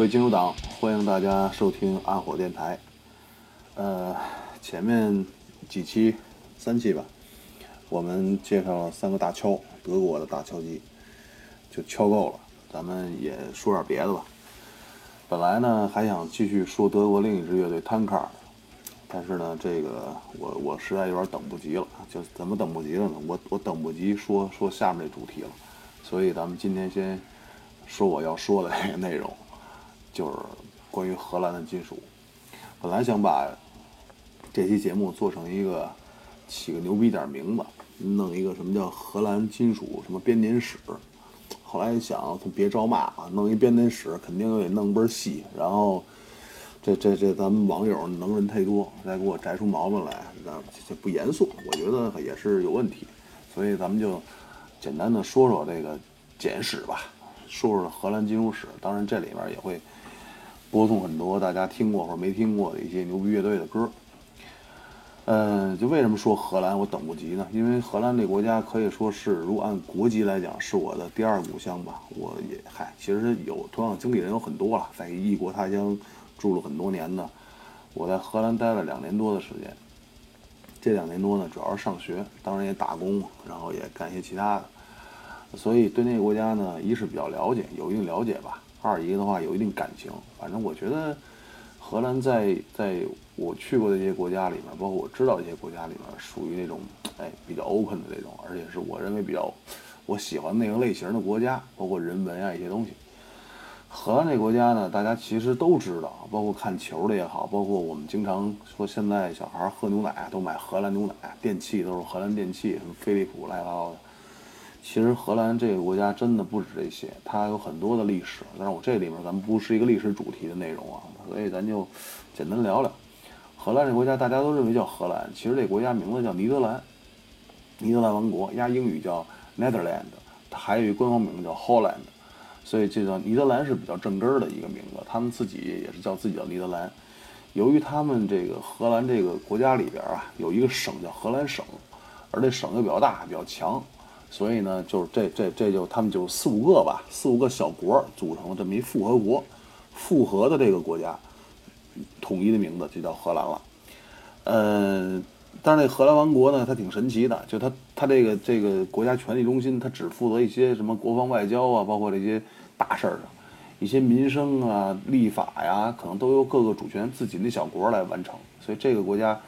各位金属党，欢迎大家收听暗火电台。呃，前面几期，三期吧，我们介绍了三个大敲，德国的大敲机，就敲够了。咱们也说点别的吧。本来呢还想继续说德国另一支乐队 Tanker，但是呢这个我我实在有点等不及了。就怎么等不及了呢？我我等不及说说下面这主题了。所以咱们今天先说我要说的这个内容。就是关于荷兰的金属，本来想把这期节目做成一个起个牛逼点名字，弄一个什么叫荷兰金属什么编年史。后来一想，别招骂啊，弄一编年史肯定得弄倍儿细，然后这这这咱们网友能人太多，再给我摘出毛病来，那这不严肃，我觉得也是有问题。所以咱们就简单的说说这个简史吧，说说荷兰金属史。当然这里面也会。播送很多大家听过或者没听过的一些牛逼乐队的歌。嗯，就为什么说荷兰我等不及呢？因为荷兰这国家可以说是，如果按国籍来讲，是我的第二故乡吧。我也嗨，其实有同样经历人有很多了，在异国他乡住了很多年的。我在荷兰待了两年多的时间，这两年多呢，主要是上学，当然也打工，然后也干一些其他的，所以对那个国家呢，一是比较了解，有一定了解吧。二一个的话有一定感情，反正我觉得荷兰在在我去过的一些国家里面，包括我知道一些国家里面，属于那种哎比较 open 的这种，而且是我认为比较我喜欢那个类型的国家，包括人文啊一些东西。荷兰这国家呢，大家其实都知道，包括看球的也好，包括我们经常说现在小孩喝牛奶都买荷兰牛奶，电器都是荷兰电器，什么飞利浦、来劳的。其实荷兰这个国家真的不止这些，它有很多的历史。但是我这里面咱们不是一个历史主题的内容啊，所以咱就简单聊聊荷兰这国家。大家都认为叫荷兰，其实这国家名字叫尼德兰，尼德兰王国，压英语叫 Netherland，它还有一个官方名字叫 Holland，所以这叫尼德兰是比较正根儿的一个名字。他们自己也是叫自己叫尼德兰。由于他们这个荷兰这个国家里边啊，有一个省叫荷兰省，而这省又比较大，比较强。所以呢，就是这这这就他们就四五个吧，四五个小国组成了这么一复合国，复合的这个国家，统一的名字就叫荷兰了。呃，但是那荷兰王国呢，它挺神奇的，就它它这个这个国家权力中心，它只负责一些什么国防外交啊，包括这些大事儿的，一些民生啊、立法呀，可能都由各个主权自己那小国来完成。所以这个国家。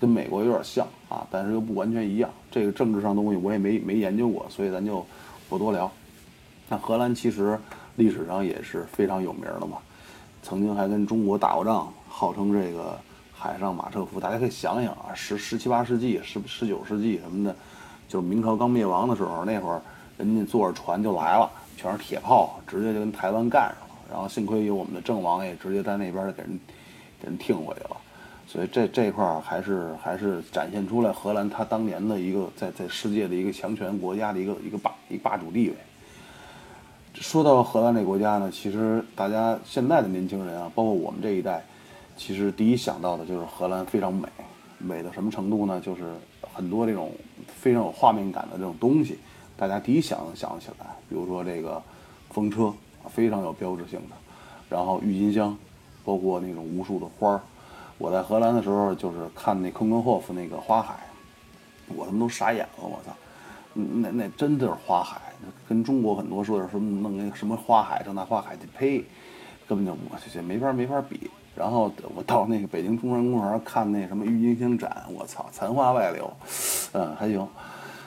跟美国有点像啊，但是又不完全一样。这个政治上东西我也没没研究过，所以咱就不多聊。那荷兰其实历史上也是非常有名的嘛，曾经还跟中国打过仗，号称这个海上马车夫。大家可以想想啊，十十七八世纪、十十九世纪什么的，就是明朝刚灭亡的时候，那会儿人家坐着船就来了，全是铁炮，直接就跟台湾干上了。然后幸亏有我们的郑王爷直接在那边给人给人挺回去了。所以这这块儿还是还是展现出来荷兰它当年的一个在在世界的一个强权国家的一个一个霸一个霸主地位。说到荷兰这国家呢，其实大家现在的年轻人啊，包括我们这一代，其实第一想到的就是荷兰非常美，美到什么程度呢？就是很多这种非常有画面感的这种东西，大家第一想想起来，比如说这个风车，非常有标志性的，然后郁金香，包括那种无数的花儿。我在荷兰的时候，就是看那康根霍夫那个花海，我他妈都傻眼了！我操，那那真的是花海，跟中国很多说的什么弄那个什么花海，这那花海，这呸，根本就我这没法没法比。然后我到那个北京中山公园看那什么郁金香展，我操，残花外流，嗯，还行。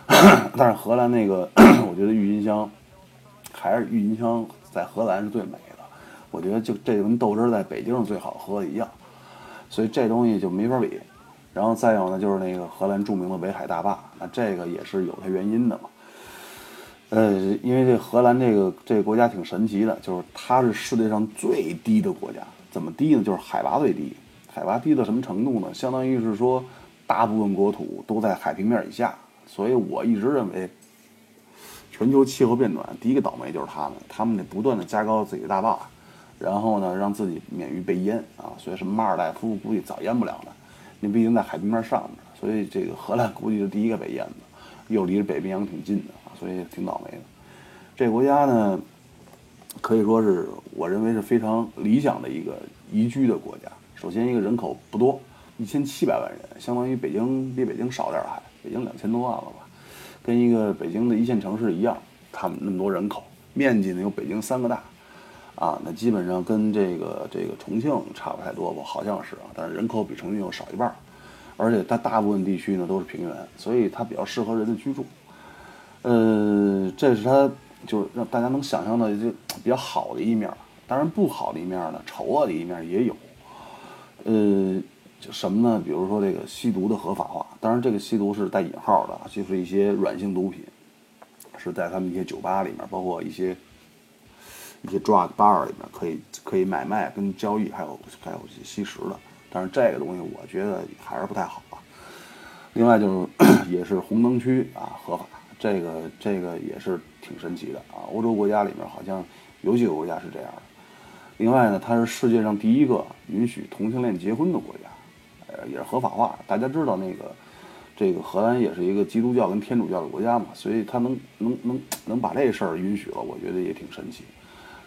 但是荷兰那个，我觉得郁金香还是郁金香在荷兰是最美的。我觉得就这跟豆汁在北京是最好喝的一样。所以这东西就没法比，然后再有呢，就是那个荷兰著名的北海大坝，那这个也是有它原因的嘛。呃，因为这荷兰这个这个国家挺神奇的，就是它是世界上最低的国家，怎么低呢？就是海拔最低，海拔低到什么程度呢？相当于是说，大部分国土都在海平面以下。所以我一直认为，全球气候变暖第一个倒霉就是他们，他们得不断的加高自己的大坝。然后呢，让自己免于被淹啊，所以什么马尔代夫估计早淹不了了，那毕竟在海平面上面，所以这个荷兰估计是第一个被淹的，又离着北冰洋挺近的啊，所以挺倒霉的。这国家呢，可以说是我认为是非常理想的一个宜居的国家。首先，一个人口不多，一千七百万人，相当于北京比北京少点儿还，北京两千多万了吧，跟一个北京的一线城市一样，他们那么多人口，面积呢有北京三个大，啊，那基本上跟这个这个重庆差不太多吧，好像是啊，但是人口比重庆又少一半儿，而且它大部分地区呢都是平原，所以它比较适合人的居住。呃，这是它就是让大家能想象的就比较好的一面儿，当然不好的一面呢，丑恶的一面也有。呃，就什么呢？比如说这个吸毒的合法化，当然这个吸毒是带引号的，就是一些软性毒品，是在他们一些酒吧里面，包括一些一些 drug bar 里面可以可以买卖跟交易，还有还有一些吸食的。但是这个东西我觉得还是不太好啊。另外就是 也是红灯区啊合法，这个这个也是挺神奇的啊。欧洲国家里面好像有几个国家是这样的。另外呢，它是世界上第一个允许同性恋结婚的国家，呃，也是合法化。大家知道那个，这个荷兰也是一个基督教跟天主教的国家嘛，所以它能能能能把这事儿允许了，我觉得也挺神奇。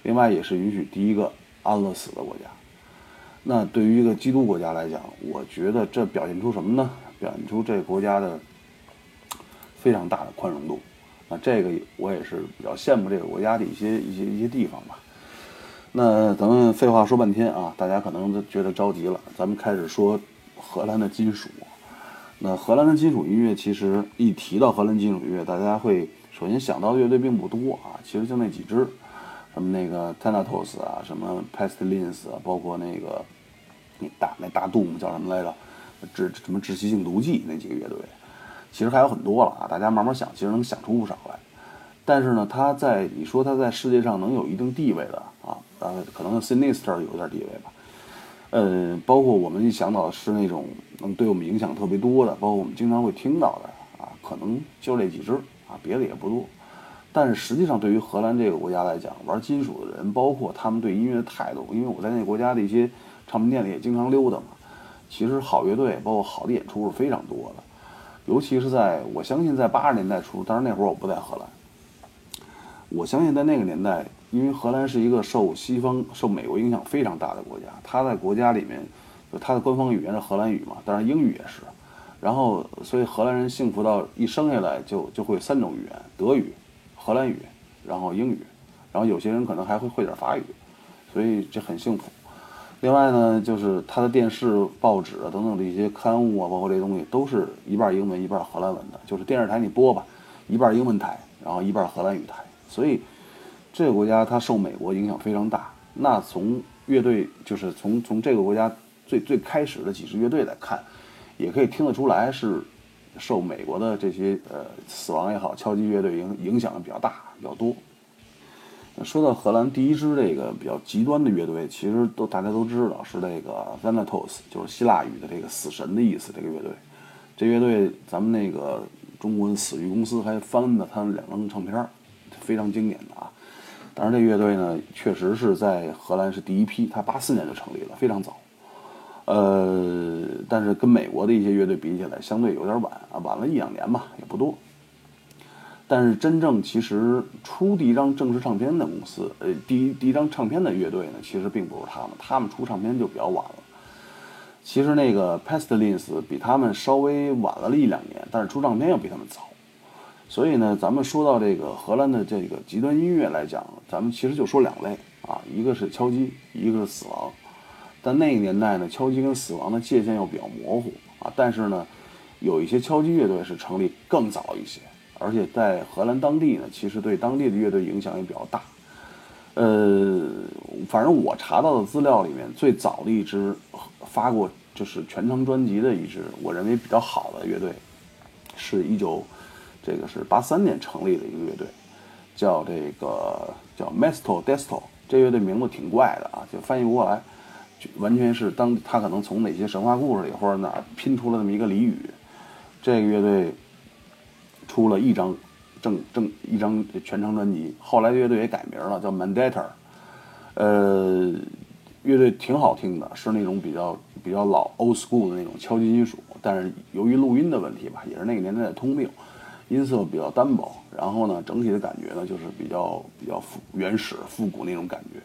另外也是允许第一个安乐死的国家。那对于一个基督国家来讲，我觉得这表现出什么呢？表现出这个国家的非常大的宽容度。那这个我也是比较羡慕这个国家的一些一些一些地方吧。那咱们废话说半天啊，大家可能都觉得着急了。咱们开始说荷兰的金属。那荷兰的金属音乐，其实一提到荷兰金属音乐，大家会首先想到的乐队并不多啊，其实就那几支，什么那个 Thanatos 啊，什么 Pestilence 啊，包括那个那大那大 Doom 叫什么来着？致什么窒息性毒剂那几个乐队，其实还有很多了啊，大家慢慢想，其实能想出不少来。但是呢，他在你说他在世界上能有一定地位的啊。呃，可能 Sinister 有点地位吧，呃，包括我们一想到的是那种能对我们影响特别多的，包括我们经常会听到的啊，可能就这几支啊，别的也不多。但是实际上，对于荷兰这个国家来讲，玩金属的人，包括他们对音乐的态度，因为我在那个国家的一些唱片店里也经常溜达嘛，其实好乐队，包括好的演出是非常多的。尤其是在我相信在八十年代初，当然那会儿我不在荷兰，我相信在那个年代。因为荷兰是一个受西方、受美国影响非常大的国家，它在国家里面，就它的官方语言是荷兰语嘛，当然英语也是。然后，所以荷兰人幸福到一生下来就就会三种语言：德语、荷兰语，然后英语，然后有些人可能还会会点法语，所以这很幸福。另外呢，就是它的电视、报纸等等的一些刊物啊，包括这些东西，都是一半英文一半荷兰文的。就是电视台你播吧，一半英文台，然后一半荷兰语台，所以。这个国家它受美国影响非常大，那从乐队就是从从这个国家最最开始的几支乐队来看，也可以听得出来是受美国的这些呃死亡也好，敲击乐队影影响比较大比较多。说到荷兰第一支这个比较极端的乐队，其实都大家都知道是这个 Thanatos，就是希腊语的这个死神的意思。这个乐队，这乐队咱们那个中国死狱公司还翻了他们两张唱片，非常经典的啊。当然，这乐队呢，确实是在荷兰是第一批，它八四年就成立了，非常早。呃，但是跟美国的一些乐队比起来，相对有点晚啊，晚了一两年吧，也不多。但是真正其实出第一张正式唱片的公司，呃，第一第一张唱片的乐队呢，其实并不是他们，他们出唱片就比较晚了。其实那个 Pestilence 比他们稍微晚了一两年，但是出唱片要比他们早。所以呢，咱们说到这个荷兰的这个极端音乐来讲，咱们其实就说两类啊，一个是敲击，一个是死亡。但那个年代呢，敲击跟死亡的界限又比较模糊啊。但是呢，有一些敲击乐队是成立更早一些，而且在荷兰当地呢，其实对当地的乐队影响也比较大。呃，反正我查到的资料里面，最早的一支发过就是全长专辑的一支，我认为比较好的乐队，是一九。这个是八三年成立的一个乐队，叫这个叫 Mesto Desto，这乐队名字挺怪的啊，就翻译不过来，完全是当他可能从哪些神话故事里或者哪拼出了这么一个俚语。这个乐队出了一张正正一张全程专辑，后来乐队也改名了，叫 Mandator。呃，乐队挺好听的，是那种比较比较老 old school 的那种敲击金属，但是由于录音的问题吧，也是那个年代的通病。音色比较单薄，然后呢，整体的感觉呢就是比较比较复原始、复古那种感觉。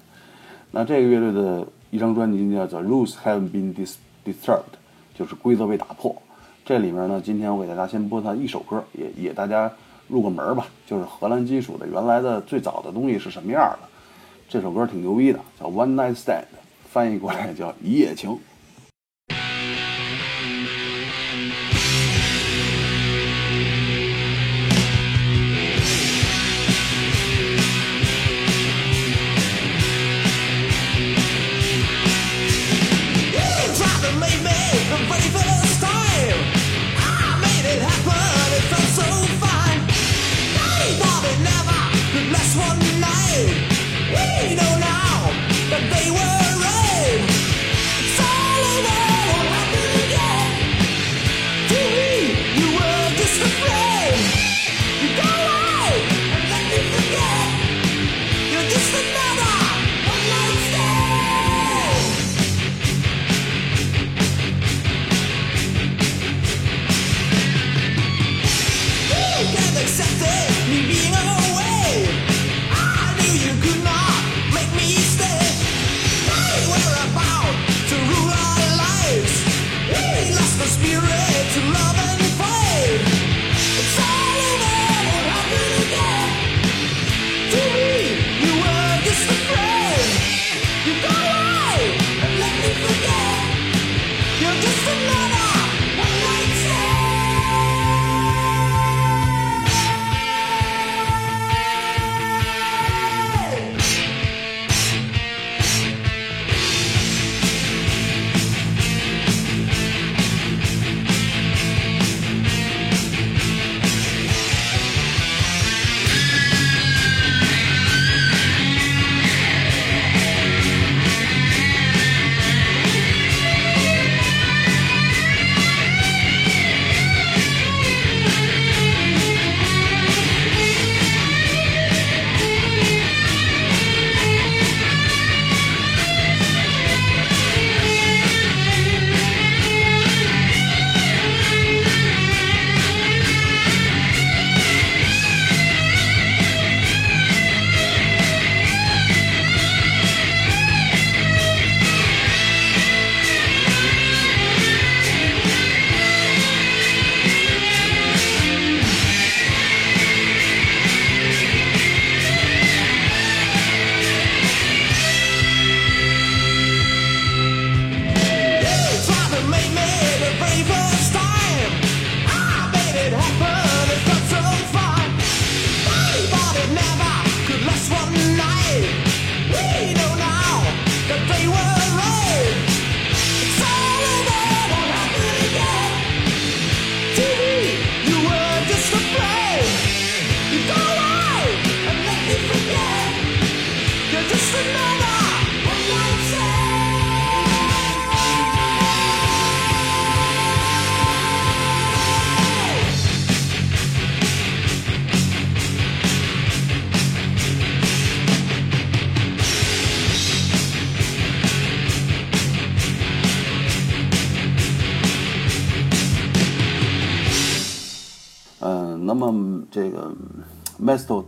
那这个乐队的一张专辑叫做《Rules Have Been Disturbed》，就是规则被打破。这里面呢，今天我给大家先播它一首歌，也也大家入个门吧。就是荷兰金属的原来的最早的东西是什么样的？这首歌挺牛逼的，叫《One Night Stand》，翻译过来叫一夜情。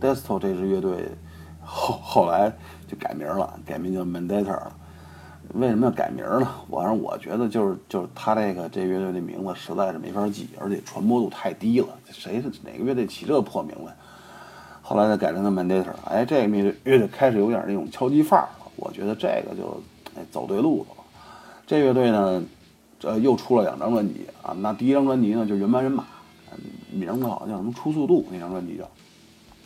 Desto 这支乐队后后来就改名了，改名叫 Mandator 了。为什么要改名呢？反正我觉得就是就是他这个这乐队的名字实在是没法记，而且传播度太低了。谁是哪个乐队起这破名字？后来再改成了 Mandator。哎，这个乐乐队开始有点那种敲击范儿了。我觉得这个就哎走对路子了。这乐队呢，呃，又出了两张专辑啊。那第一张专辑呢，就原班人马。名字好像叫什么“初速度”那张专辑叫，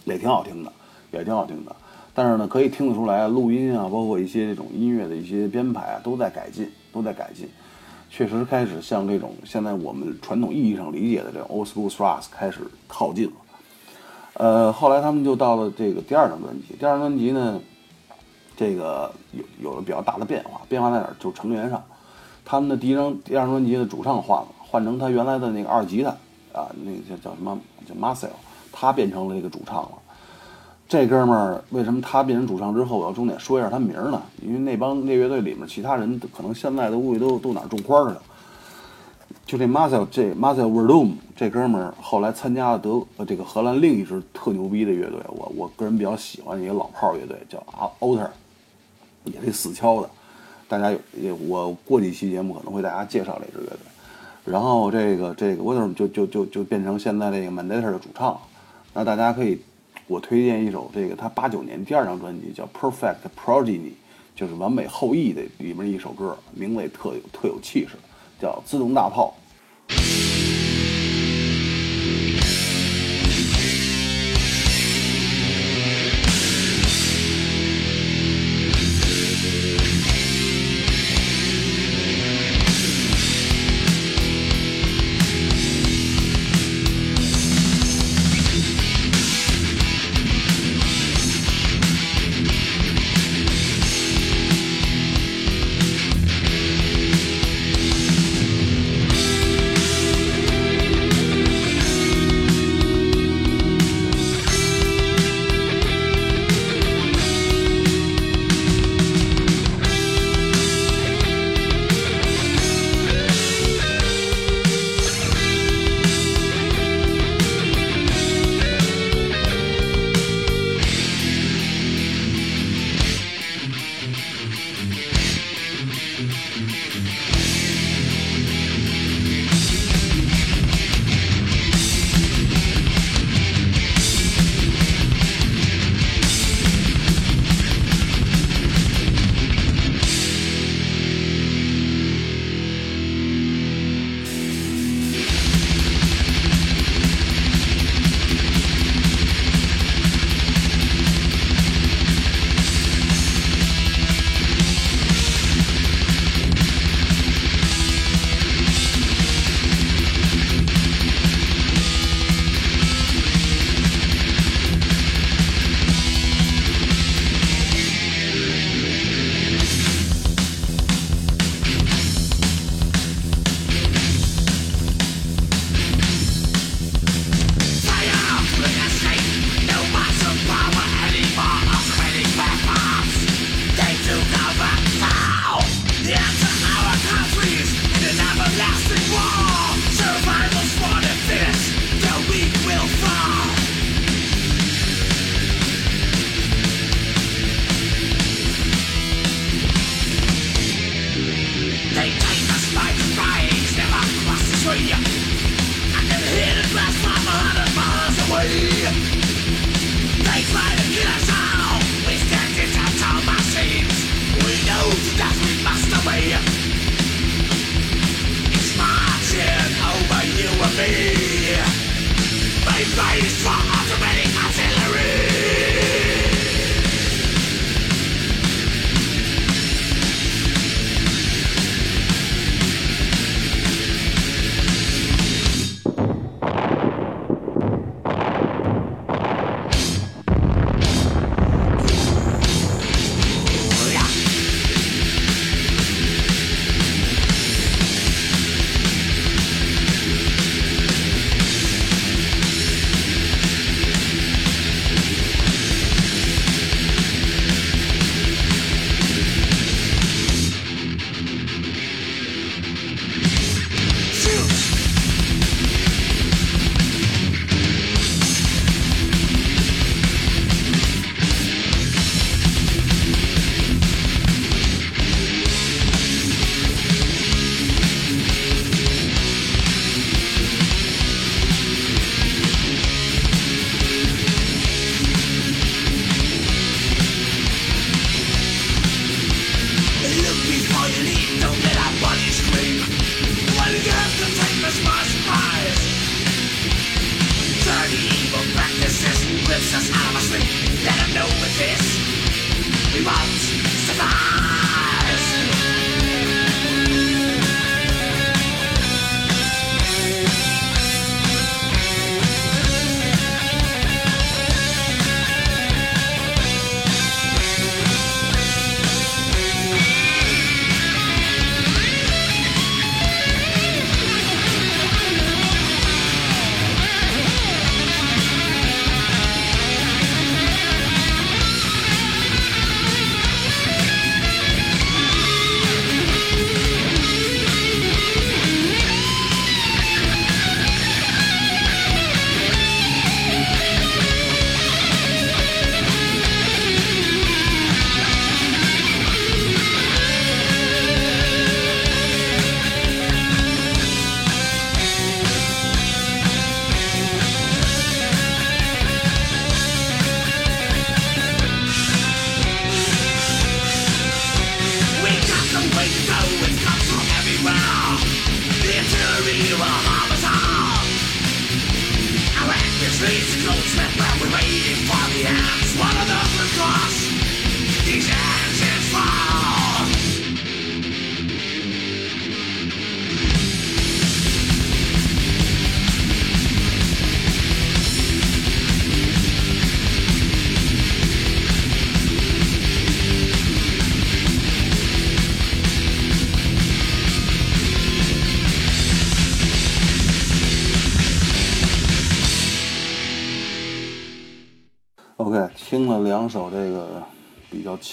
也挺好听的，也挺好听的。但是呢，可以听得出来，录音啊，包括一些这种音乐的一些编排啊，都在改进，都在改进。确实开始向这种现在我们传统意义上理解的这种 old school thrash 开始靠近了。呃，后来他们就到了这个第二张专辑。第二张专辑呢，这个有有了比较大的变化。变化在哪儿？就成员上，他们的第一张、第二张专辑的主唱换了，换成他原来的那个二吉他。啊，那个叫叫什么？叫 Marcel，他变成了这个主唱了。这哥们儿为什么他变成主唱之后，我要重点说一下他名儿呢？因为那帮那乐队里面其他人可能现在的估计都都哪种花去了。就这 Marcel 这 Marcel v e r d 这哥们儿后来参加了德这个荷兰另一支特牛逼的乐队，我我个人比较喜欢一个老炮儿乐队叫啊 Alter，也是死敲的。大家有也我过几期节目可能会大家介绍这支乐队。然后这个这个 w a t e r 就就就就变成现在这个 Mandator 的主唱。那大家可以，我推荐一首这个他八九年第二张专辑叫 Perfect Progeny，就是完美后裔的里面一首歌，名字特有特有气势，叫自动大炮。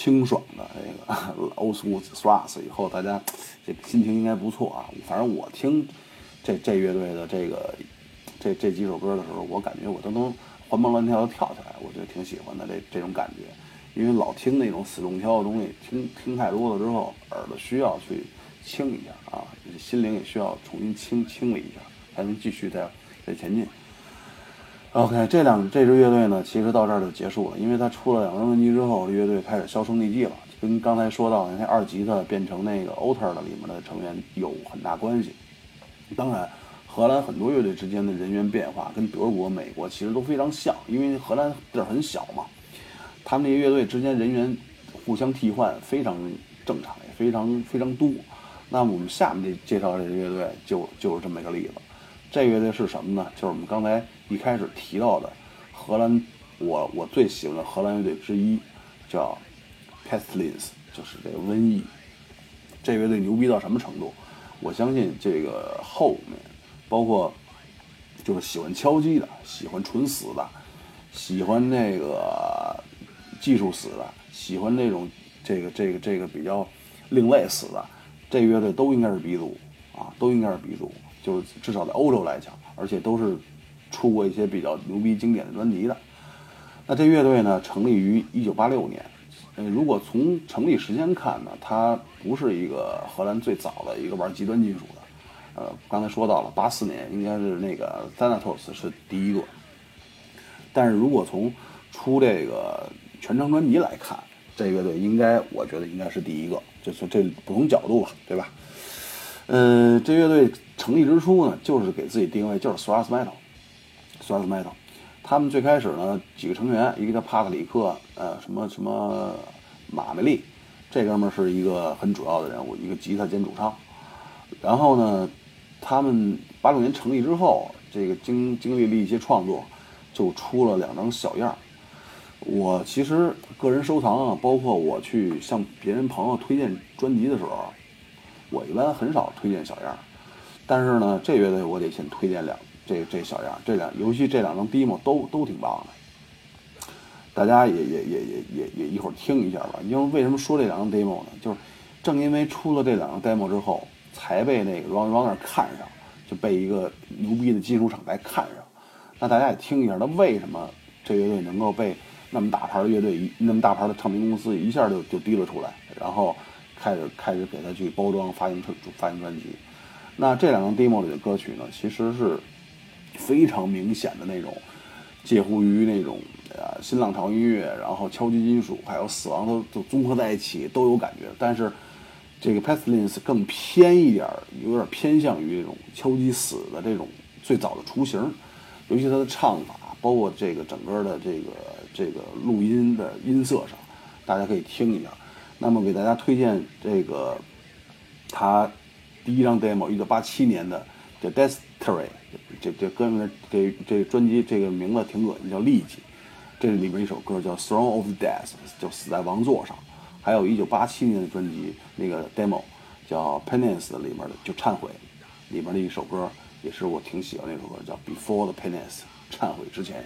清爽的这个 老 school thrash 以后，大家这个心情应该不错啊。反正我听这这乐队的这个这这几首歌的时候，我感觉我都能活蹦乱跳的跳起来，我觉得挺喜欢的这这种感觉。因为老听那种死中敲的东西，听听太多了之后，耳朵需要去清一下啊，心灵也需要重新清清理一下，才能继续再再前进。OK，这两这支乐队呢，其实到这儿就结束了，因为他出了两张专辑之后，乐队开始销声匿迹了，跟刚才说到的那二级的变成那个 Alter 的里面的成员有很大关系。当然，荷兰很多乐队之间的人员变化跟德国、美国其实都非常像，因为荷兰地儿很小嘛。他们这些乐队之间人员互相替换非常正常，也非常非常多。那我们下面这介绍这个乐队就就是这么一个例子。这乐队是什么呢？就是我们刚才一开始提到的荷兰，我我最喜欢的荷兰乐队之一，叫 Pestilence，就是这个瘟疫。这乐队牛逼到什么程度？我相信这个后面，包括就是喜欢敲击的，喜欢纯死的，喜欢那个。技术死的，喜欢那种这个这个这个比较另类死的，这乐队都应该是鼻祖啊，都应该是鼻祖，就是至少在欧洲来讲，而且都是出过一些比较牛逼经典的专辑的。那这乐队呢，成立于一九八六年，呃，如果从成立时间看呢，它不是一个荷兰最早的一个玩极端金属的。呃，刚才说到了八四年，应该是那个 Thanatos 是第一个，但是如果从出这个。全程专辑来看，这乐队应该，我觉得应该是第一个，就是这不同角度吧，对吧？嗯，这乐队成立之初呢，就是给自己定位就是 thrash metal，thrash metal。他们最开始呢，几个成员，一个叫帕特里克，呃，什么什么马梅利，这哥们儿是一个很主要的人物，一个吉他兼主唱。然后呢，他们八六年成立之后，这个经经历了一些创作，就出了两张小样儿。我其实个人收藏啊，包括我去向别人朋友推荐专辑的时候，我一般很少推荐小样儿。但是呢，这乐队我得先推荐两这这小样，这两尤其这两张 demo 都都挺棒的。大家也也也也也也一会儿听一下吧。因为为什么说这两张 demo 呢？就是正因为出了这两张 demo 之后，才被那个 Run Runner 看上，就被一个牛逼的金属厂牌看上。那大家也听一下，他为什么这乐队能够被。那么大牌的乐队，一那么大牌的唱片公司一下就就提了出来，然后开始开始给他去包装发行发行专辑。那这两张 demo 里的歌曲呢，其实是非常明显的那种介乎于那种呃新浪潮音乐，然后敲击金属，还有死亡都都综合在一起都有感觉。但是这个 Pestilence 更偏一点，有点偏向于这种敲击死的这种最早的雏形，尤其他的唱法，包括这个整个的这个。这个录音的音色上，大家可以听一下。那么给大家推荐这个，他第一张 demo，一九八七年的叫《Destiny》，这这哥们这这专辑这个名字挺恶心，叫利己。这里面一首歌叫《Throne of Death》，就死在王座上。还有一九八七年的专辑那个 demo 叫《Penance》里面的就忏悔里面的一首歌，也是我挺喜欢那首歌，叫《Before the Penance》，忏悔之前。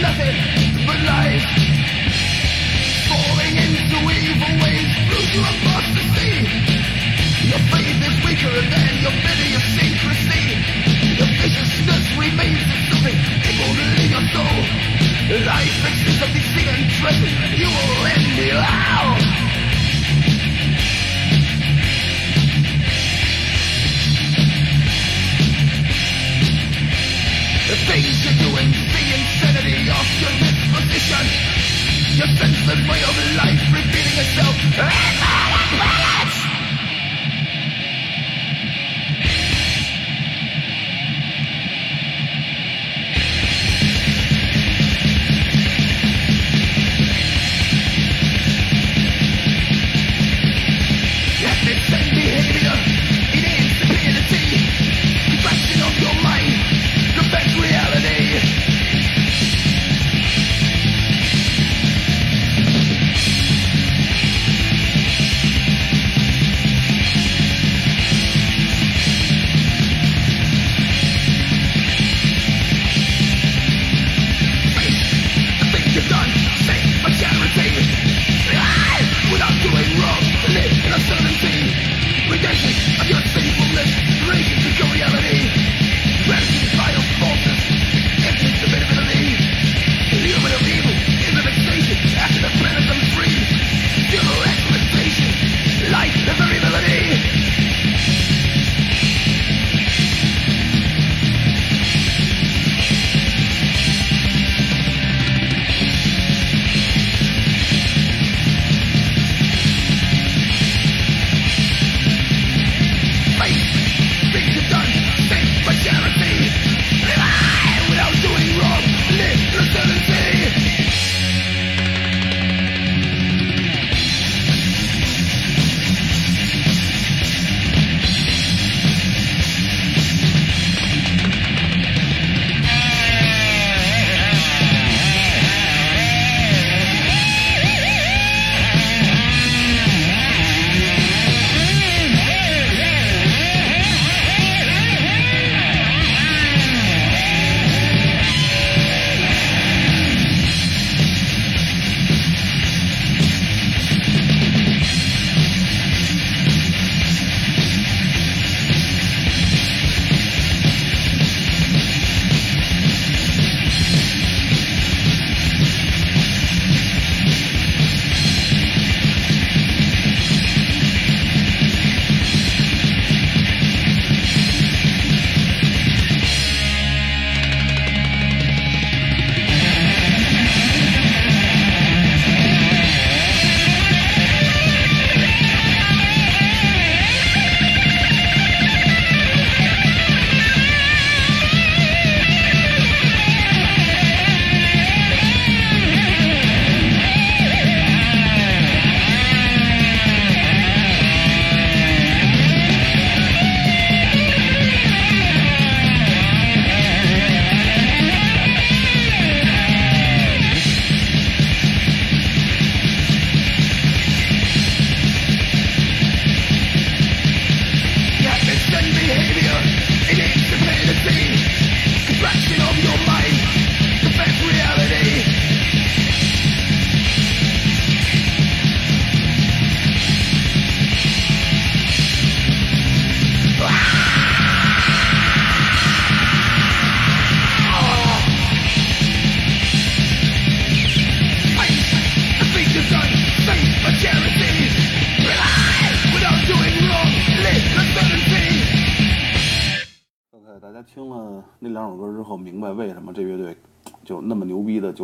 Nothing but lies. Falling into evil ways through to apostasy. Your faith is weaker than your bilious secrecy. Your viciousness remains as something to your soul. Life of deceit and. You will end it out. The things you're doing, disposition. Your senseless way of life repeating itself.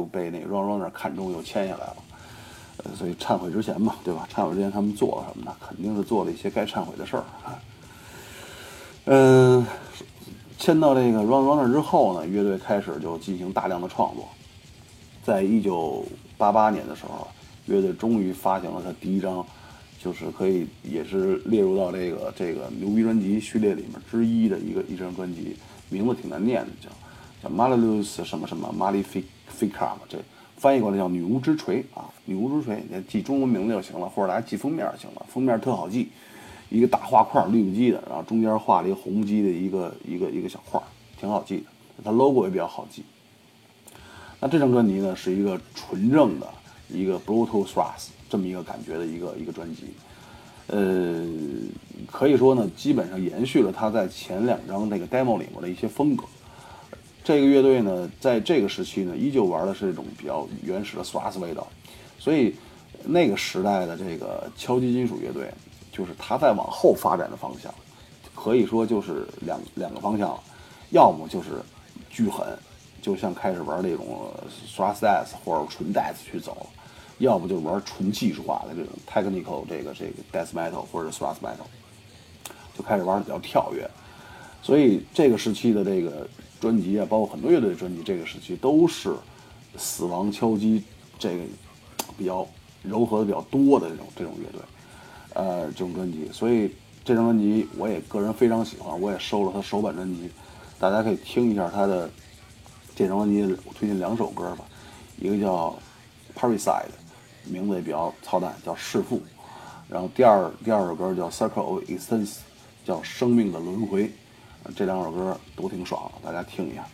就被那个 Run Runner 看中又签下来了。呃，所以忏悔之前嘛，对吧？忏悔之前他们做了什么呢？肯定是做了一些该忏悔的事儿啊。嗯，签到这个 Run Runner 之后呢，乐队开始就进行大量的创作。在一九八八年的时候，乐队终于发行了他第一张，就是可以也是列入到这个这个牛逼专辑序列里面之一的一个一张专辑，名字挺难念的，叫叫 Malleus 什么什么 Malif Malefica 嘛，这翻译过来叫女巫之锤啊，女巫之锤，你记中文名字就行了，或者大家记封面就行了，封面特好记，一个大画块绿不叽的，然后中间画了一个红不叽的一个一个一个小画，挺好记的，它 logo 也比较好记。那这张专辑呢，是一个纯正的一个 brutal thrash 这么一个感觉的一个一个专辑，呃，可以说呢，基本上延续了他在前两张那个 demo 里面的一些风格。这个乐队呢，在这个时期呢，依旧玩的是这种比较原始的 thrash 味道，所以那个时代的这个敲击金属乐队，就是它在往后发展的方向，可以说就是两两个方向，要么就是巨狠。就像开始玩那种 thrash death 或者纯 death 去走，要不就玩纯技术化的这种 technical 这个这个 death metal 或者 thrash metal，就开始玩的比较跳跃。所以这个时期的这个专辑啊，包括很多乐队的专辑，这个时期都是死亡敲击这个比较柔和的比较多的这种这种乐队，呃，这种专辑。所以这张专辑我也个人非常喜欢，我也收了他首版专辑，大家可以听一下他的。这张专辑我推荐两首歌吧，一个叫《Parasite》，名字也比较操蛋，叫《弑父》；然后第二第二首歌叫《Circle of Existence》，叫《生命的轮回》。这两首歌都挺爽，大家听一下。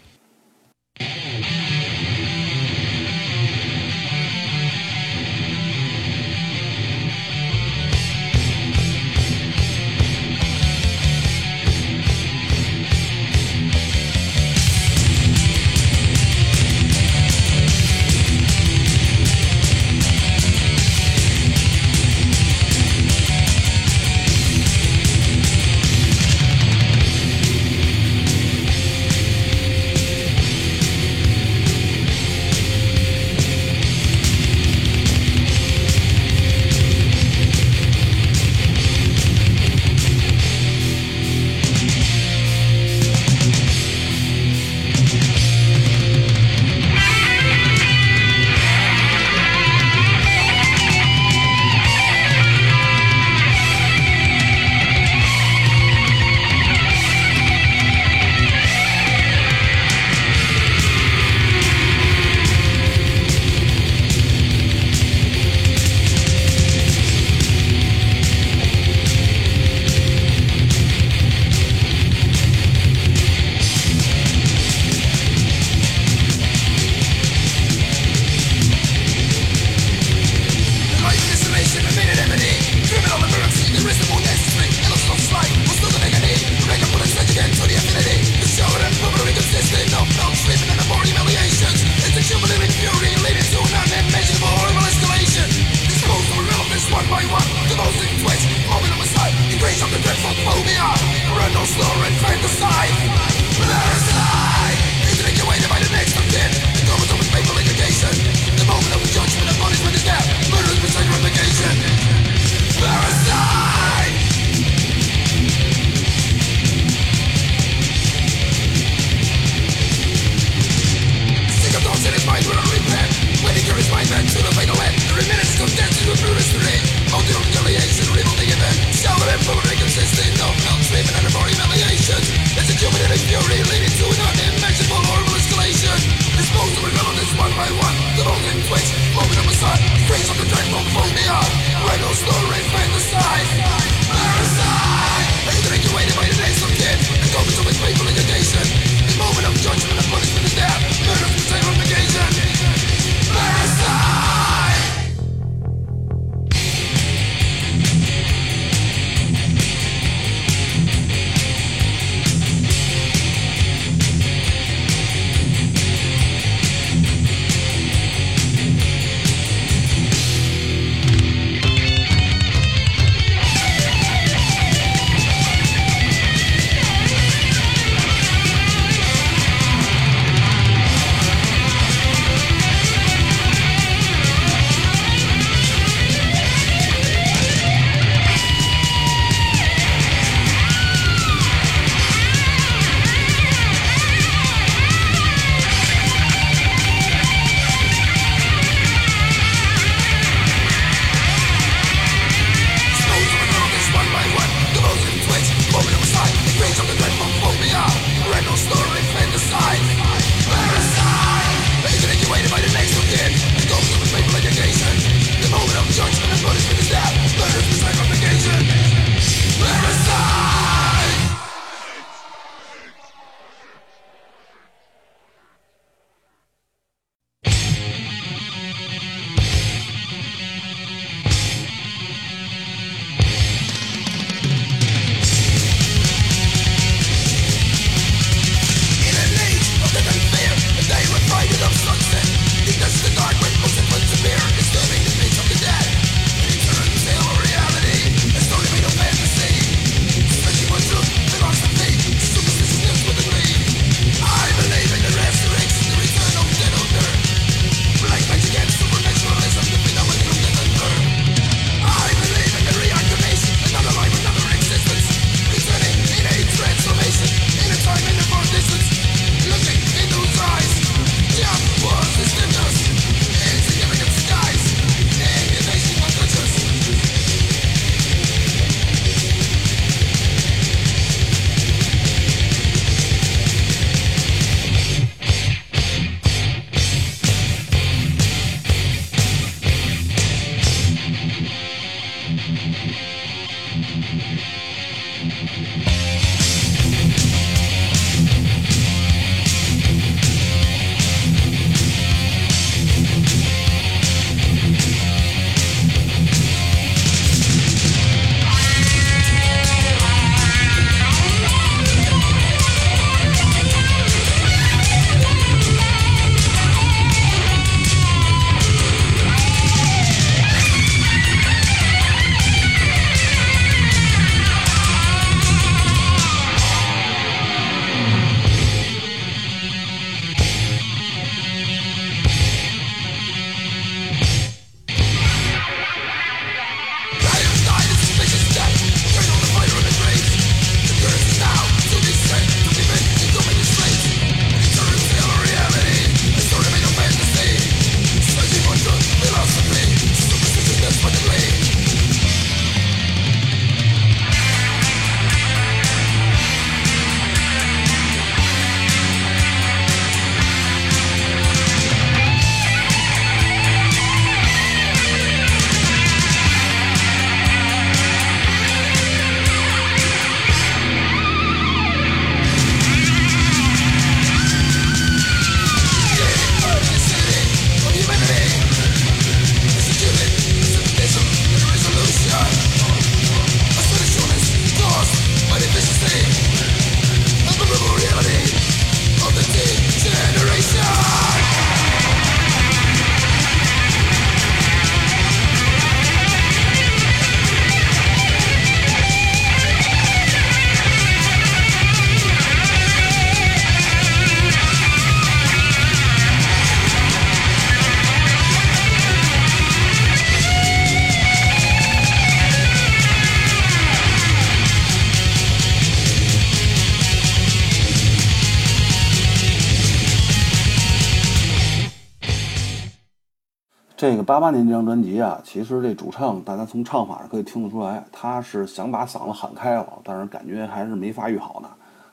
八八年这张专辑啊，其实这主唱大家从唱法上可以听得出来，他是想把嗓子喊开了，但是感觉还是没发育好呢。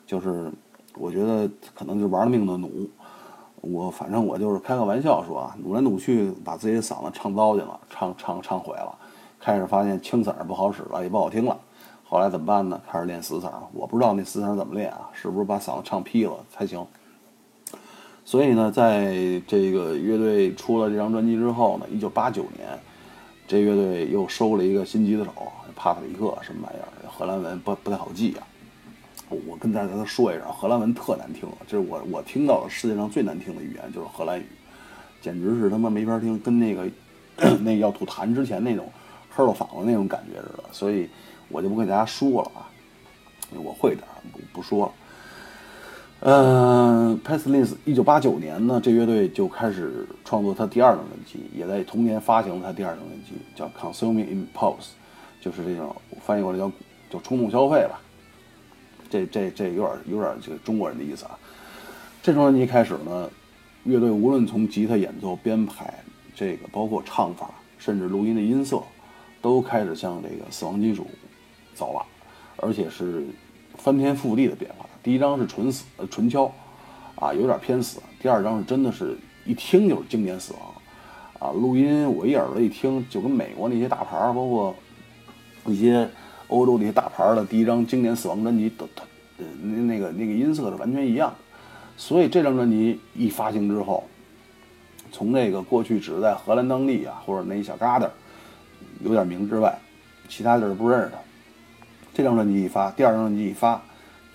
就是我觉得可能就是玩了命的努，我反正我就是开个玩笑说啊，努来努去把自己的嗓子唱糟践了，唱唱唱毁了。开始发现清嗓不好使了，也不好听了。后来怎么办呢？开始练死嗓。我不知道那死嗓怎么练啊，是不是把嗓子唱劈了才行？所以呢，在这个乐队出了这张专辑之后呢，一九八九年，这乐队又收了一个新吉他手帕特里克，什么玩意儿？荷兰文不不太好记啊。我跟大家说一声，荷兰文特难听，这是我我听到的世界上最难听的语言就是荷兰语，简直是他妈没法听，跟那个 那要吐痰之前那种呵了嗓子那种感觉似的。所以我就不跟大家说了啊，我会点不不说了。嗯 p e s t l i n c e 一九八九年呢，这乐队就开始创作他第二张专辑，也在同年发行了他第二张专辑，叫《Consuming Impulse》，就是这种翻译过来叫叫冲动消费吧。这这这有点有点这个中国人的意思啊。这张专辑开始呢，乐队无论从吉他演奏、编排，这个包括唱法，甚至录音的音色，都开始向这个死亡金属走了，而且是翻天覆地的变化。第一张是纯死呃纯敲，啊有点偏死。第二张是真的是一听就是经典死亡，啊录音我一耳朵一听就跟美国那些大牌儿，包括一些欧洲那些大牌儿的第一张经典死亡专辑都它呃那那个那个音色是完全一样。所以这张专辑一发行之后，从那个过去只是在荷兰当地啊或者那一小疙瘩有点名之外，其他地儿不认识他。这张专辑一发，第二张专辑一发。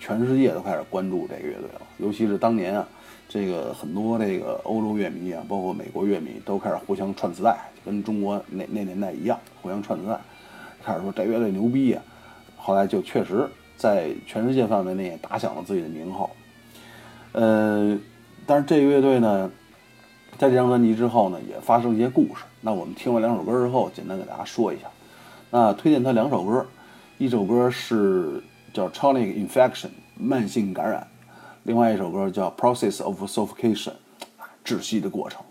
全世界都开始关注这个乐队了，尤其是当年啊，这个很多这个欧洲乐迷啊，包括美国乐迷都开始互相串磁带，跟中国那那年代一样，互相串磁带，开始说这乐队牛逼呀。后来就确实在全世界范围内打响了自己的名号。呃，但是这个乐队呢，在这张专辑之后呢，也发生一些故事。那我们听完两首歌之后，简单给大家说一下。那推荐他两首歌，一首歌是。叫 chronic infection 慢性感染，另外一首歌叫 process of suffocation 窒息的过程。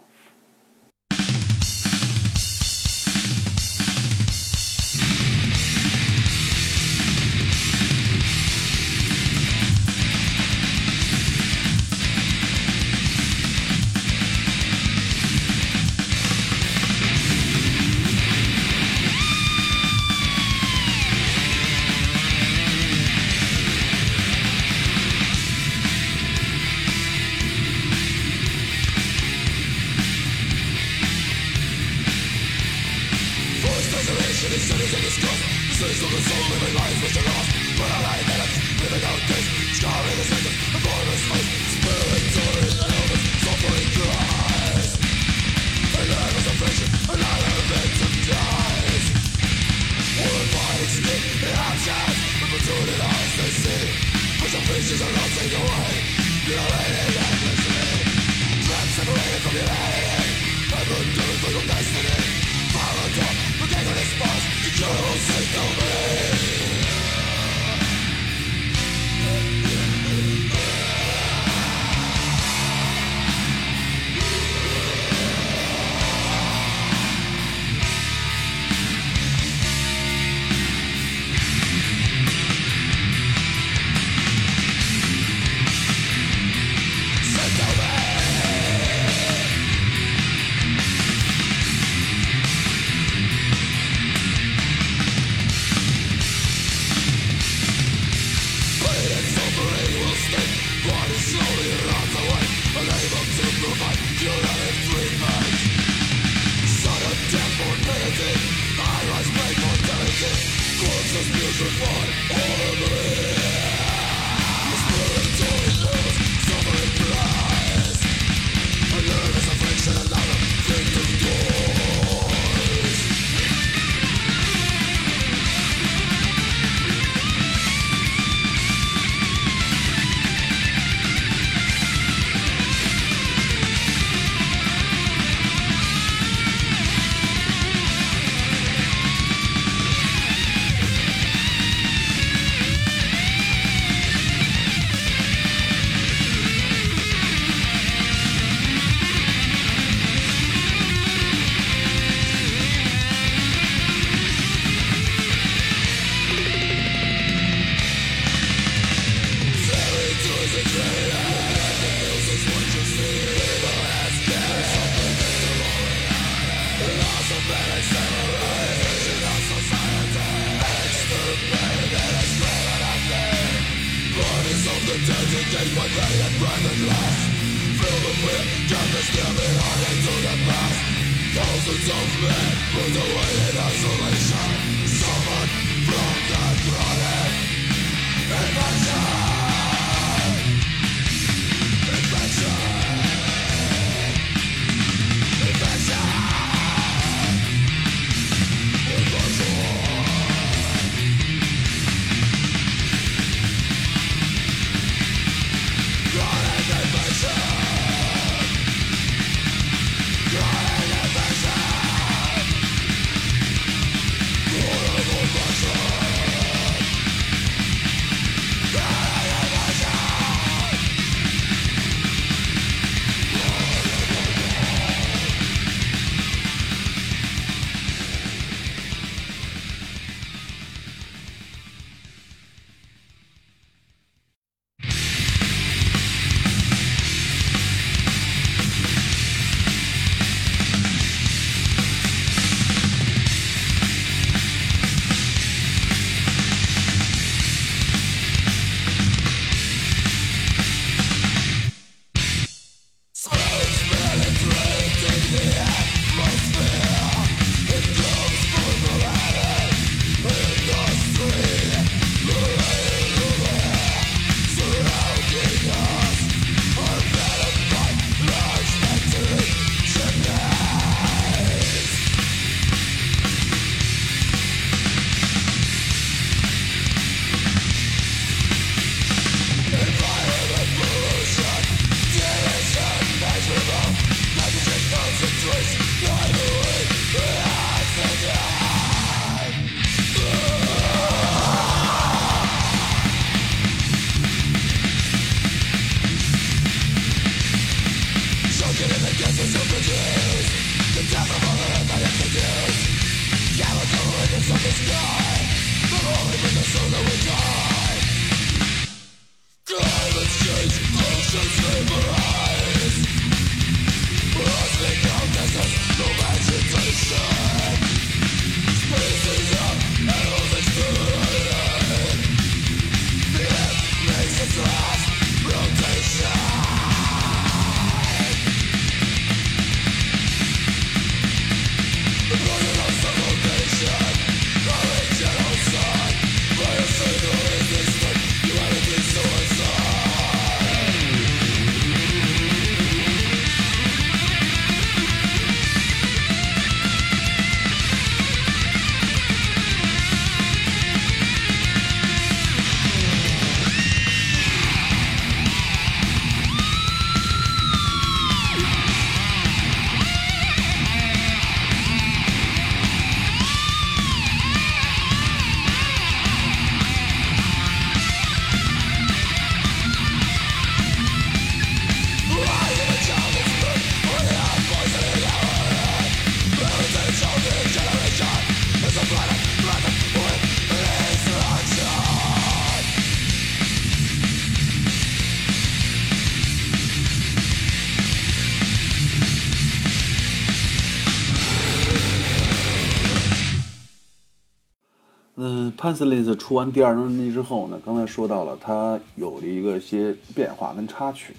潘斯利斯出完第二张专辑之后呢，刚才说到了他有了一个些变化跟插曲。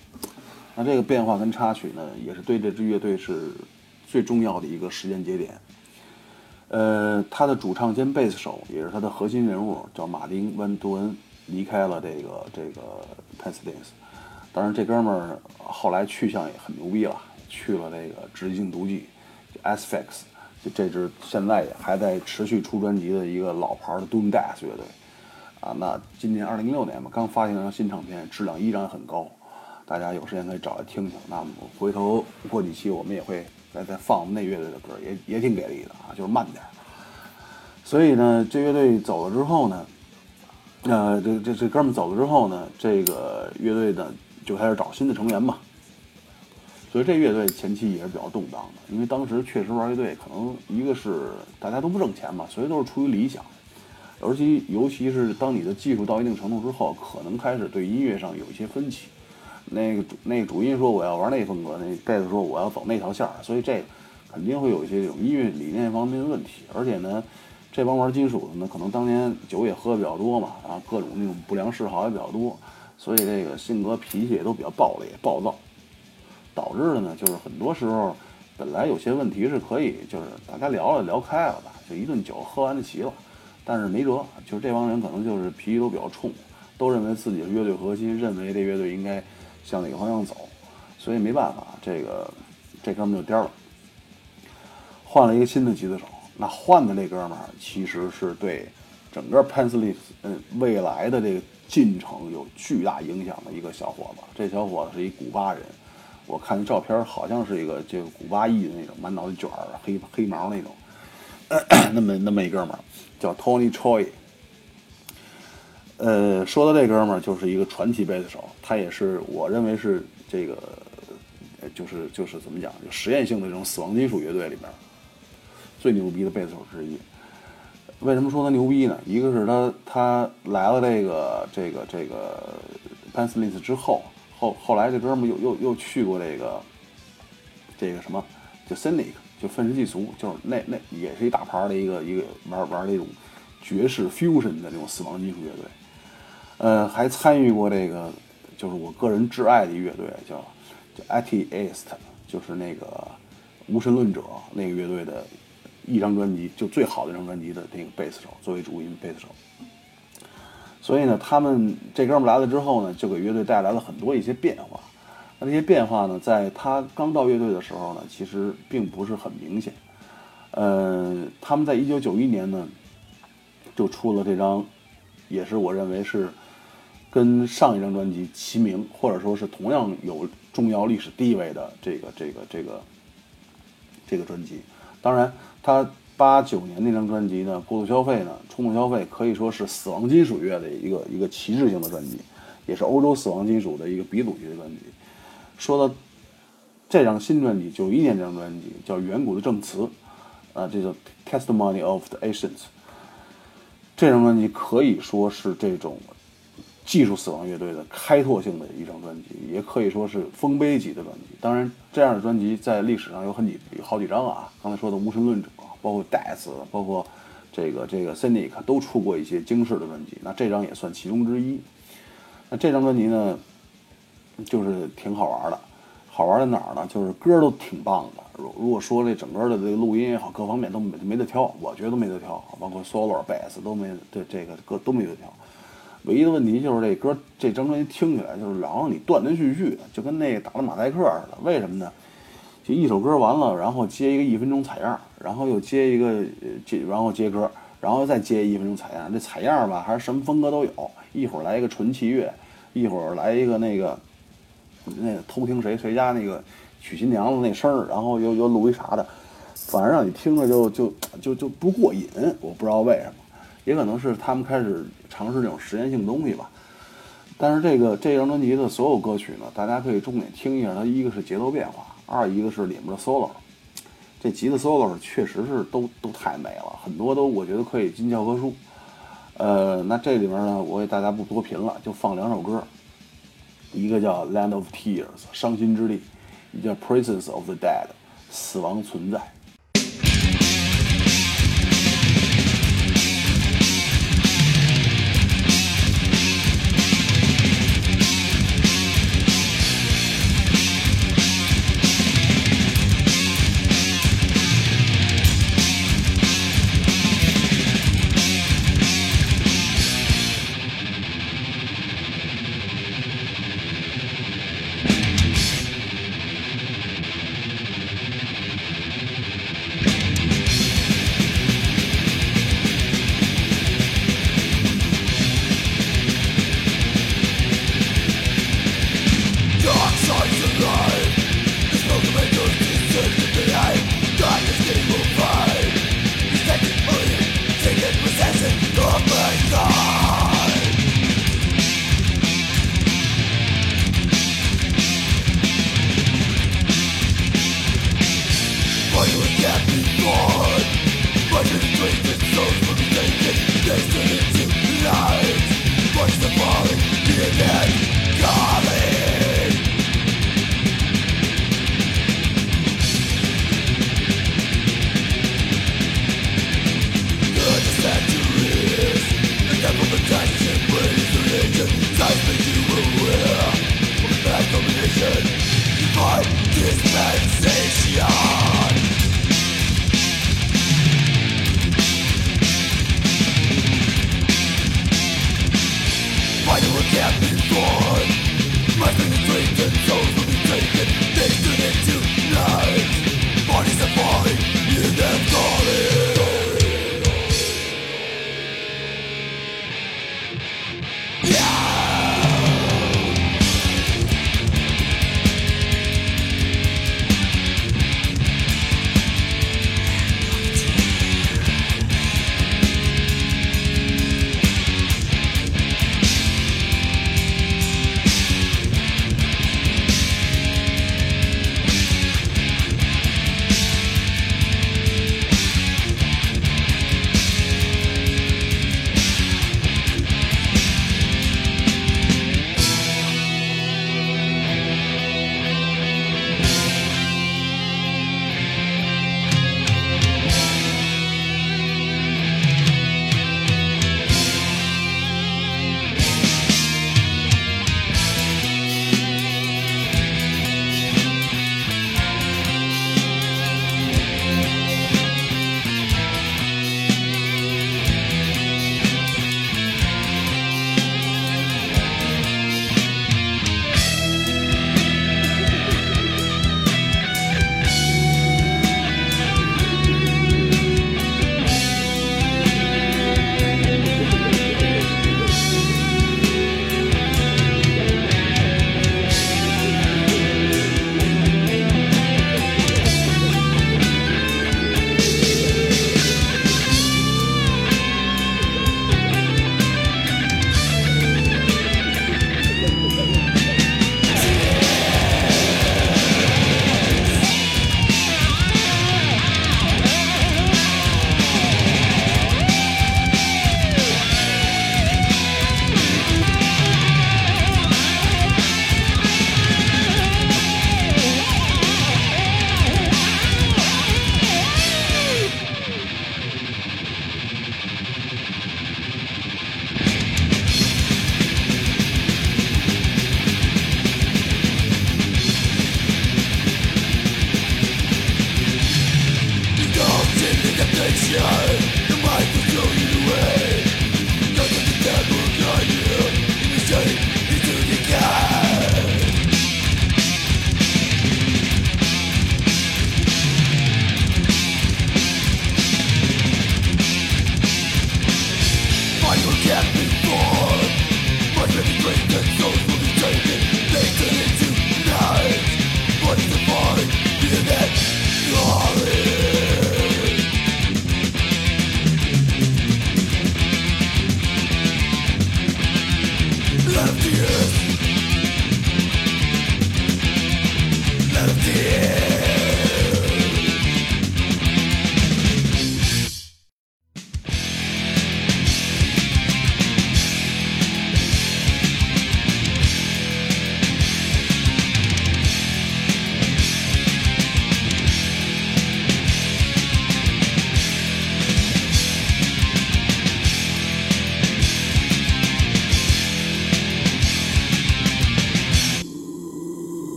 那这个变化跟插曲呢，也是对这支乐队是最重要的一个时间节点。呃，他的主唱兼贝斯手也是他的核心人物，叫马丁·温杜恩，离开了这个这个 p a s l i s 当然，这哥们儿后来去向也很牛逼了，去了这个直性毒剂 Asphyx，就这支现在还在持续出专辑的一个老牌的 Doom Death 乐队。啊，那今年二零一六年嘛，刚发行了张新唱片，质量依然很高，大家有时间可以找来听听。那么回头过几期我们也会。再再放那乐队的歌，也也挺给力的啊，就是慢点。所以呢，这乐队走了之后呢，呃，这这这哥们走了之后呢，这个乐队呢就开始找新的成员嘛。所以这乐队前期也是比较动荡的，因为当时确实玩乐队，可能一个是大家都不挣钱嘛，所以都是出于理想。尤其尤其是当你的技术到一定程度之后，可能开始对音乐上有一些分歧。那个主那个主音说我要玩那风格，那贝斯说我要走那条线儿，所以这肯定会有一些这种音乐理念方面的问题。而且呢，这帮玩金属的呢，可能当年酒也喝的比较多嘛，啊，各种那种不良嗜好也比较多，所以这个性格脾气也都比较暴烈暴躁，导致的呢，就是很多时候本来有些问题是可以就是大家聊了聊开了吧，就一顿酒喝完就齐了，但是没辙，就是这帮人可能就是脾气都比较冲，都认为自己是乐队核心，认为这乐队应该。向哪个方向走，所以没办法，这个这哥们就颠了，换了一个新的吉他手。那换的那哥们儿其实是对整个 p a n s l i s 嗯未来的这个进程有巨大影响的一个小伙子。这小伙子是一古巴人，我看那照片好像是一个这个古巴裔的那种，满脑袋卷儿、黑黑毛那种，那么那么一哥们儿叫 Tony Choi。呃，说到这哥们儿，就是一个传奇贝斯手，他也是我认为是这个，就是就是怎么讲，就实验性的这种死亡金属乐队里边最牛逼的贝斯手之一。为什么说他牛逼呢？一个是他他来了这个这个这个 p a n s l i s 之后，后后来这哥们又又又去过这个这个什么，就 Cynic，就愤世嫉俗，就是那那也是一大牌的一个一个玩玩那种爵士 fusion 的这种死亡金属乐队。呃，还参与过这个，就是我个人挚爱的乐队，叫叫 Atheist，就是那个无神论者那个乐队的一张专辑，就最好的一张专辑的那个贝斯手，作为主音贝斯手。所以呢，他们这哥们来了之后呢，就给乐队带来了很多一些变化。那这些变化呢，在他刚到乐队的时候呢，其实并不是很明显。呃，他们在一九九一年呢，就出了这张，也是我认为是。跟上一张专辑齐名，或者说是同样有重要历史地位的这个这个这个这个专辑。当然，他八九年那张专辑呢，过度消费呢，冲动消费可以说是死亡金属乐的一个一个旗帜性的专辑，也是欧洲死亡金属的一个鼻祖级的专辑。说到这张新专辑，九一年这张专辑叫《远古的证词》，啊，这叫《Testimony of the Ancients》。这张专辑可以说是这种。技术死亡乐队的开拓性的一张专辑，也可以说是丰碑级的专辑。当然，这样的专辑在历史上有很几有好几张啊。刚才说的无神论者，包括 Death，包括这个这个 Cynic 都出过一些惊世的专辑。那这张也算其中之一。那这张专辑呢，就是挺好玩的。好玩在哪儿呢？就是歌都挺棒的。如如果说这整个的这个录音也好，各方面都没没得挑，我觉得都没得挑，包括 Solo、Bass 都没对这个歌都没得挑。唯一的问题就是这歌这张专辑听起来就是老让你断断续续的，就跟那个打了马赛克似的。为什么呢？就一首歌完了，然后接一个一分钟采样，然后又接一个接，然后接歌，然后再接一分钟采样。这采样吧，还是什么风格都有。一会儿来一个纯器乐，一会儿来一个那个那个偷听谁谁家那个娶新娘子那声儿，然后又又录一啥的，反正让你听着就就就就不过瘾。我不知道为什么。也可能是他们开始尝试这种实验性东西吧，但是这个这张专辑的所有歌曲呢，大家可以重点听一下。它一个是节奏变化，二一个是里面的 solo，这吉他 solo 确实是都都太美了，很多都我觉得可以进教科书。呃，那这里面呢，我给大家不多评了，就放两首歌，一个叫《Land of Tears》伤心之地，一个叫《Presence of the Dead》死亡存在。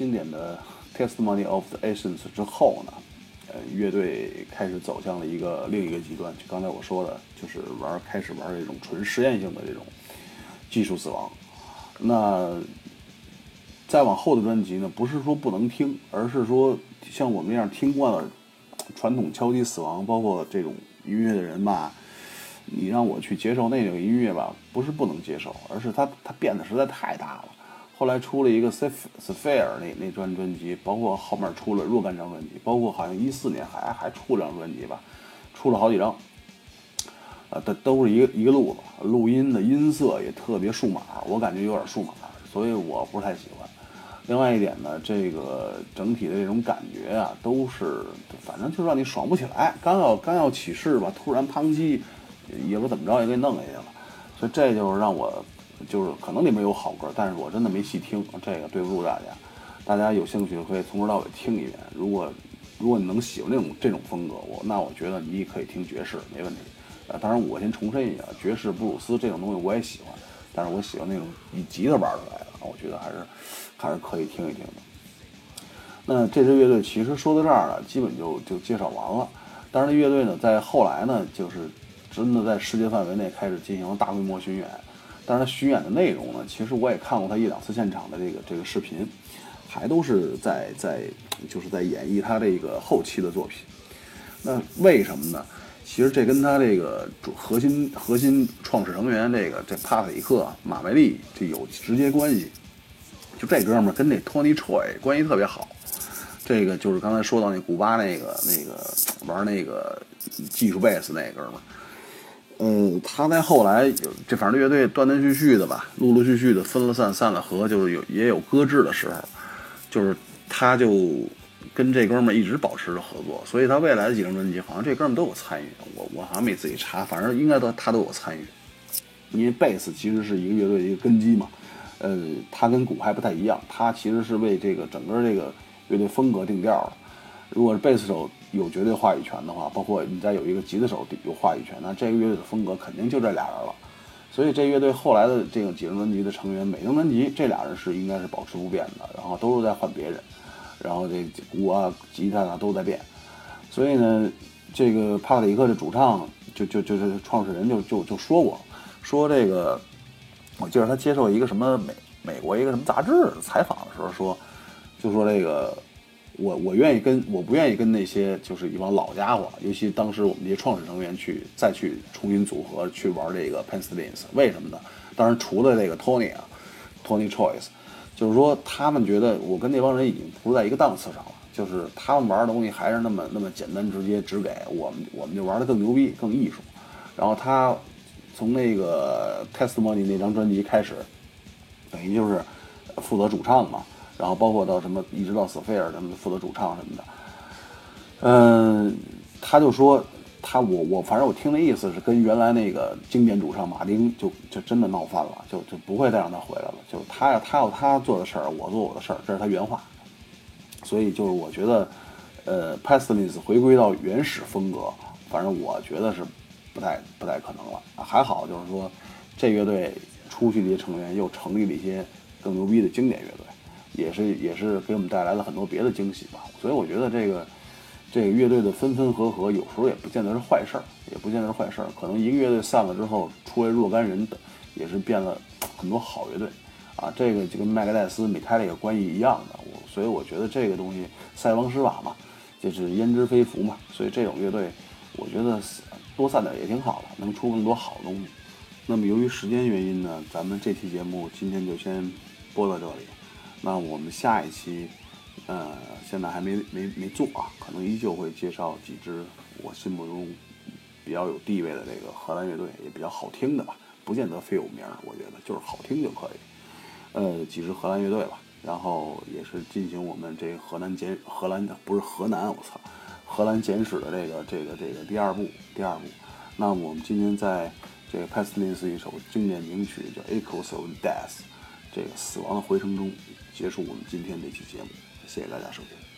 经典的《Testimony of the Ancients》之后呢，呃，乐队开始走向了一个另一个极端，就刚才我说的，就是玩开始玩这种纯实验性的这种技术死亡。那再往后的专辑呢，不是说不能听，而是说像我们这样听惯了传统敲击死亡，包括这种音乐的人吧，你让我去接受那种音乐吧，不是不能接受，而是它它变得实在太大了。后来出了一个《Sphere》那那专专辑，包括后面出了若干张专辑，包括好像一四年还还出了张专辑吧，出了好几张，呃，都都是一个一个路子，录音的音色也特别数码，我感觉有点数码，所以我不是太喜欢。另外一点呢，这个整体的这种感觉啊，都是反正就让你爽不起来，刚要刚要起势吧，突然砰叽，也不怎么着也给弄下去了，所以这就是让我。就是可能里面有好歌，但是我真的没细听，这个对不住大家。大家有兴趣可以从头到尾听一遍。如果如果你能喜欢这种这种风格，我那我觉得你也可以听爵士，没问题。呃，当然我先重申一下，爵士、布鲁斯这种东西我也喜欢，但是我喜欢那种以吉他玩出来的。我觉得还是还是可以听一听的。那这支乐队其实说到这儿呢，基本就就介绍完了。但是乐队呢，在后来呢，就是真的在世界范围内开始进行大规模巡演。但是他巡演的内容呢，其实我也看过他一两次现场的这个这个视频，还都是在在就是在演绎他这个后期的作品。那为什么呢？其实这跟他这个主核心核心创始成员这个这帕特里克马梅利这有直接关系。就这哥们儿跟那托尼·楚关系特别好。这个就是刚才说到那古巴那个那个玩那个技术贝斯那哥们儿。嗯，他在后来这反正乐队断断续续的吧，陆陆续续的分了散，散了合，就是有也有搁置的时候，就是他就跟这哥们儿一直保持着合作，所以他未来的几张专辑好像这哥们都有参与，我我好像没自己查，反正应该都他都有参与，因为贝斯其实是一个乐队的一个根基嘛，呃，他跟鼓还不太一样，他其实是为这个整个这个乐队风格定调的，如果是贝斯手。有绝对话语权的话，包括你再有一个吉他手有话语权，那这个乐队的风格肯定就这俩人了。所以这乐队后来的这个几张专辑的成员，每张专辑这俩人是应该是保持不变的，然后都是在换别人，然后这鼓啊、吉他啊都在变。所以呢，这个帕特里克的主唱就就就是创始人就就就说过，说这个，我记得他接受一个什么美美国一个什么杂志采访的时候说，就说这个。我我愿意跟我不愿意跟那些就是一帮老家伙，尤其当时我们这些创始成员去再去重新组合去玩这个 Penstins，为什么呢？当然除了这个 Tony 啊，Tony Choice，就是说他们觉得我跟那帮人已经不在一个档次上了，就是他们玩的东西还是那么那么简单直接，只给我们我们就玩的更牛逼更艺术。然后他从那个 Testimony 那张专辑开始，等于就是负责主唱嘛。然后包括到什么，一直到斯菲尔他们负责主唱什么的，嗯，他就说他我我反正我听的意思是跟原来那个经典主唱马丁就就真的闹翻了，就就不会再让他回来了，就他要他要他做的事儿，我做我的事儿，这是他原话。所以就是我觉得，呃 p a s t l i s 回归到原始风格，反正我觉得是不太不太可能了。还好就是说，这乐队出去的一些成员又成立了一些更牛逼的经典乐队。也是也是给我们带来了很多别的惊喜吧，所以我觉得这个这个乐队的分分合合，有时候也不见得是坏事儿，也不见得是坏事儿。可能一个乐队散了之后，出来若干人，也是变了很多好乐队啊。这个就跟麦克戴斯、美泰这个关系一样的，我所以我觉得这个东西塞翁失马嘛，就是焉知非福嘛。所以这种乐队，我觉得多散点也挺好的，能出更多好东西。那么由于时间原因呢，咱们这期节目今天就先播到这里。那我们下一期，呃，现在还没没没做啊，可能依旧会介绍几支我心目中比较有地位的这个荷兰乐队，也比较好听的吧，不见得非有名，我觉得就是好听就可以。呃，几支荷兰乐队吧，然后也是进行我们这个河南简荷兰的不是河南，我操，荷兰简史的这个这个这个第二部第二部。那我们今天在这个 p a s t l i n s 一首经典名曲叫《Echoes of Death》，这个死亡的回声中。结束我们今天这期节目，谢谢大家收听。